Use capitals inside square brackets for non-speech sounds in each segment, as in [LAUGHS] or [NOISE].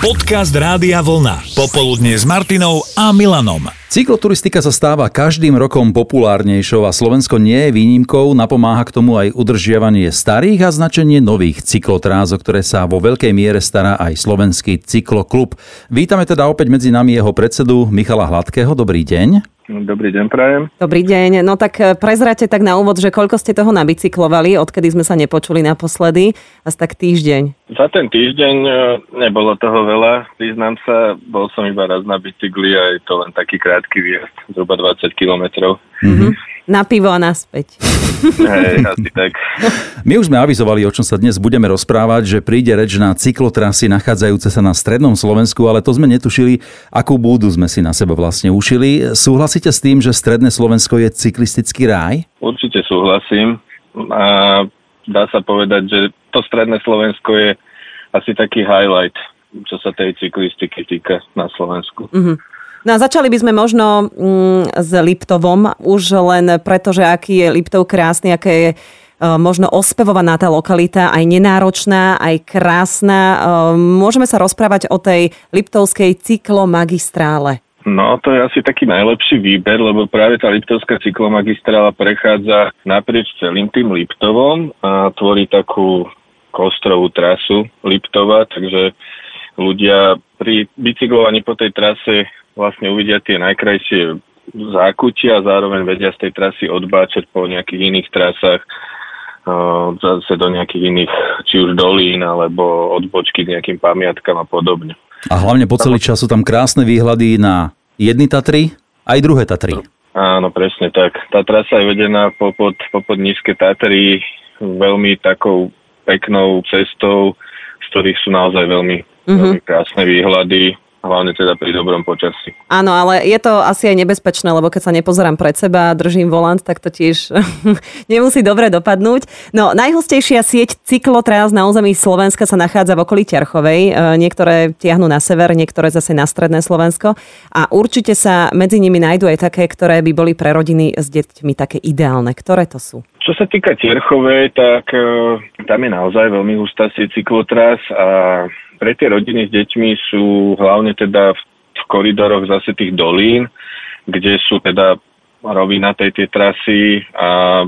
Podcast Rádia Vlna. Popoludne s Martinou a Milanom. Cykloturistika sa stáva každým rokom populárnejšou a Slovensko nie je výnimkou, napomáha k tomu aj udržiavanie starých a značenie nových cyklotrás, o ktoré sa vo veľkej miere stará aj slovenský cykloklub. Vítame teda opäť medzi nami jeho predsedu Michala Hladkého. Dobrý deň. Dobrý deň, prajem. Dobrý deň. No tak eh, prezrate tak na úvod, že koľko ste toho nabicyklovali, odkedy sme sa nepočuli naposledy? Asi tak týždeň. Za ten týždeň e, nebolo toho veľa, priznám sa, bol som iba raz na bicykli a je to len taký krátky výjazd, zhruba 20 kilometrov. Mm-hmm. Na pivo a naspäť. Hej, asi tak. My už sme avizovali, o čom sa dnes budeme rozprávať, že príde reč na cyklotrasy nachádzajúce sa na strednom Slovensku, ale to sme netušili, akú búdu sme si na seba vlastne ušili. Súhlasíte s tým, že stredné Slovensko je cyklistický ráj? Určite súhlasím. A dá sa povedať, že to stredné Slovensko je asi taký highlight, čo sa tej cyklistiky týka na Slovensku. Mm-hmm. No a začali by sme možno mm, s Liptovom, už len preto, že aký je Liptov krásny, aké je e, možno ospevovaná tá lokalita, aj nenáročná, aj krásna. E, môžeme sa rozprávať o tej Liptovskej cyklomagistrále. No, to je asi taký najlepší výber, lebo práve tá Liptovská cyklomagistrála prechádza naprieč celým tým Liptovom a tvorí takú kostrovú trasu Liptova, takže ľudia pri bicyklovaní po tej trase vlastne uvidia tie najkrajšie zákutia a zároveň vedia z tej trasy odbáčať po nejakých iných trasách zase do nejakých iných, či už dolín, alebo odbočky k nejakým pamiatkám a podobne. A hlavne po celý čas sú tam krásne výhľady na jedny Tatry, aj druhé Tatry. Áno, presne tak. Tá trasa je vedená popod, popod nízke Tatry veľmi takou peknou cestou, z ktorých sú naozaj veľmi, mm-hmm. veľmi krásne výhľady hlavne teda pri dobrom počasí. Áno, ale je to asi aj nebezpečné, lebo keď sa nepozerám pred seba a držím volant, tak to tiež [LAUGHS] nemusí dobre dopadnúť. No, najhustejšia sieť cyklotrás na území Slovenska sa nachádza v okolí Ťarchovej. E, niektoré tiahnu na sever, niektoré zase na stredné Slovensko. A určite sa medzi nimi nájdú aj také, ktoré by boli pre rodiny s deťmi také ideálne. Ktoré to sú? Čo sa týka Tierchovej, tak e, tam je naozaj veľmi hustá sieť cyklotrás a pre tie rodiny s deťmi sú hlavne teda v, v koridoroch zase tých dolín, kde sú teda rovinaté tie trasy a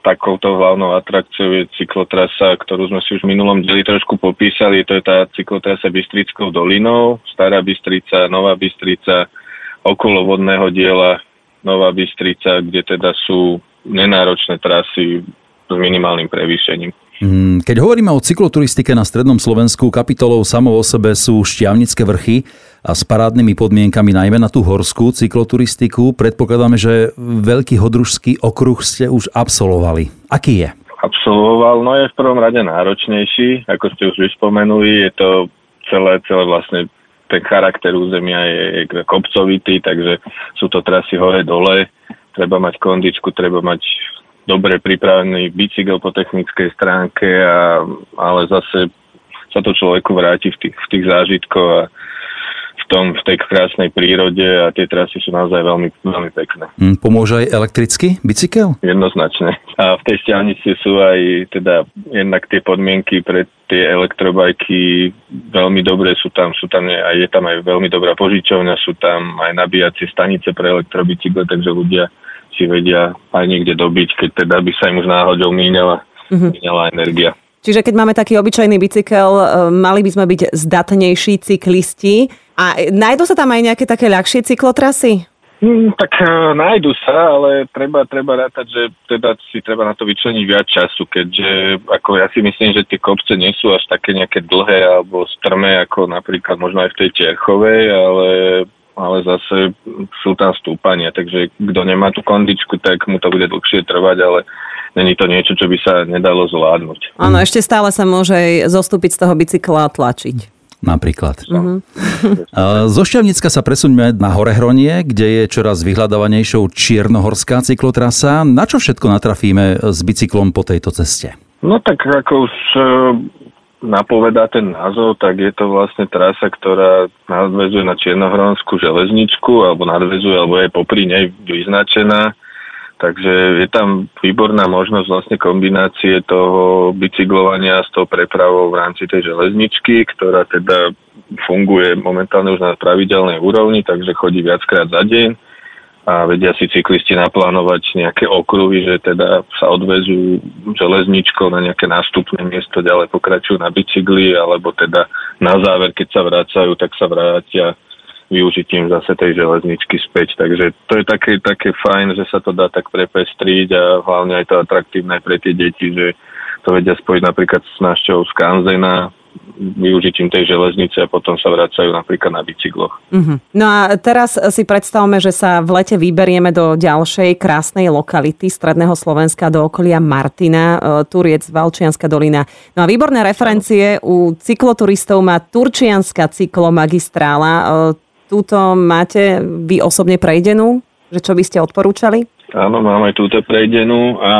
takouto hlavnou atrakciou je cyklotrasa, ktorú sme si už v minulom deli trošku popísali. To je tá cyklotrasa Bystrickou dolinou, Stará Bystrica, Nová Bystrica, okolo vodného diela Nová Bystrica, kde teda sú nenáročné trasy s minimálnym prevýšením. Mm, keď hovoríme o cykloturistike na strednom Slovensku, kapitolou samo o sebe sú šťavnické vrchy a s parádnymi podmienkami najmä na tú horskú cykloturistiku. Predpokladáme, že veľký hodružský okruh ste už absolvovali. Aký je? Absolvoval, no je v prvom rade náročnejší, ako ste už vyspomenuli, je to celé, celé vlastne ten charakter územia je, je kopcovitý, takže sú to trasy hore-dole, treba mať kondičku, treba mať dobre pripravený bicykel po technickej stránke, a, ale zase sa to človeku vráti v tých, v tých zážitkoch a v, tom, v tej krásnej prírode a tie trasy sú naozaj veľmi, veľmi pekné. Mm, pomôže aj elektrický bicykel? Jednoznačne. A v tej stiahnici sú aj teda jednak tie podmienky pre tie elektrobajky veľmi dobré, sú tam, sú tam aj, je tam aj veľmi dobrá požičovňa, sú tam aj nabíjacie stanice pre elektrobicykle, takže ľudia si vedia aj niekde dobiť, keď teda by sa im už náhodou míňala, mm-hmm. míňala energia. Čiže keď máme taký obyčajný bicykel, e, mali by sme byť zdatnejší cyklisti. A nájdú sa tam aj nejaké také ľahšie cyklotrasy? Hmm, tak uh, nájdu sa, ale treba, treba rátať, že teda si treba na to vyčleniť viac času, keďže ako ja si myslím, že tie kopce nie sú až také nejaké dlhé alebo strmé ako napríklad možno aj v tej Tierchovej, ale ale zase sú tam stúpania, takže kto nemá tú kondičku, tak mu to bude dlhšie trvať, ale není to niečo, čo by sa nedalo zvládnuť. Áno, ešte stále sa môže zostúpiť z toho bicykla a tlačiť. Napríklad. [LAUGHS] Uh-huh. Zo Šťavnicka sa presuňme na Horehronie, kde je čoraz vyhľadávanejšou čiernohorská cyklotrasa. Na čo všetko natrafíme s bicyklom po tejto ceste? No tak ako už napovedá ten názov, tak je to vlastne trasa, ktorá nadvezuje na Čiernohronskú železničku, alebo nadvezuje, alebo je popri nej vyznačená. Takže je tam výborná možnosť vlastne kombinácie toho bicyklovania s tou prepravou v rámci tej železničky, ktorá teda funguje momentálne už na pravidelnej úrovni, takže chodí viackrát za deň a vedia si cyklisti naplánovať nejaké okruhy, že teda sa odvezú železničkou na nejaké nástupné miesto, ďalej pokračujú na bicykli, alebo teda na záver, keď sa vracajú, tak sa vrátia využitím zase tej železničky späť. Takže to je také, také fajn, že sa to dá tak prepestriť a hlavne aj to atraktívne pre tie deti, že to vedia spojiť napríklad s z Kanzena, využitím tej železnice a potom sa vracajú napríklad na bicykloch. Uh-huh. No a teraz si predstavme, že sa v lete vyberieme do ďalšej krásnej lokality stredného Slovenska do okolia Martina, e, Turiec, Valčianská dolina. No a výborné referencie u cykloturistov má Turčianská cyklomagistrála. E, túto máte vy osobne prejdenú? Že čo by ste odporúčali? Áno, máme túto prejdenú a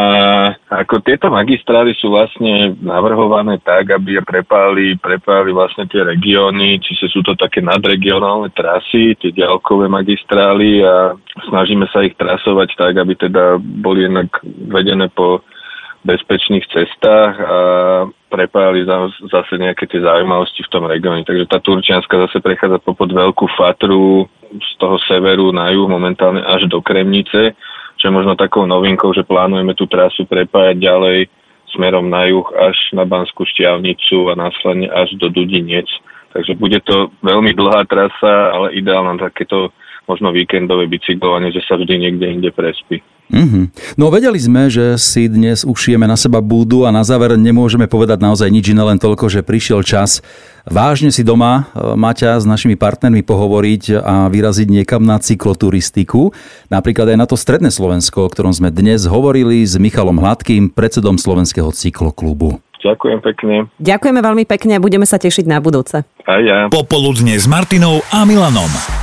ako tieto magistrály sú vlastne navrhované tak, aby prepáli, prepáli vlastne tie regióny, či sú to také nadregionálne trasy, tie ďalkové magistrály a snažíme sa ich trasovať tak, aby teda boli jednak vedené po bezpečných cestách a prepájali zase nejaké tie zaujímavosti v tom regióne. Takže tá Turčianska zase prechádza popod veľkú fatru z toho severu na juh momentálne až do Kremnice čo je možno takou novinkou, že plánujeme tú trasu prepájať ďalej smerom na juh až na Banskú šťavnicu a následne až do Dudinec. Takže bude to veľmi dlhá trasa, ale ideálna takéto možno víkendové bicyklovanie, že sa vždy niekde inde prespí. Mm-hmm. No vedeli sme, že si dnes ušijeme na seba búdu a na záver nemôžeme povedať naozaj nič iné, len toľko, že prišiel čas vážne si doma, e, Maťa, s našimi partnermi pohovoriť a vyraziť niekam na cykloturistiku. Napríklad aj na to stredné Slovensko, o ktorom sme dnes hovorili s Michalom Hladkým, predsedom Slovenského cykloklubu. Ďakujem pekne. Ďakujeme veľmi pekne a budeme sa tešiť na budúce. A ja. Popoludne s Martinou a Milanom.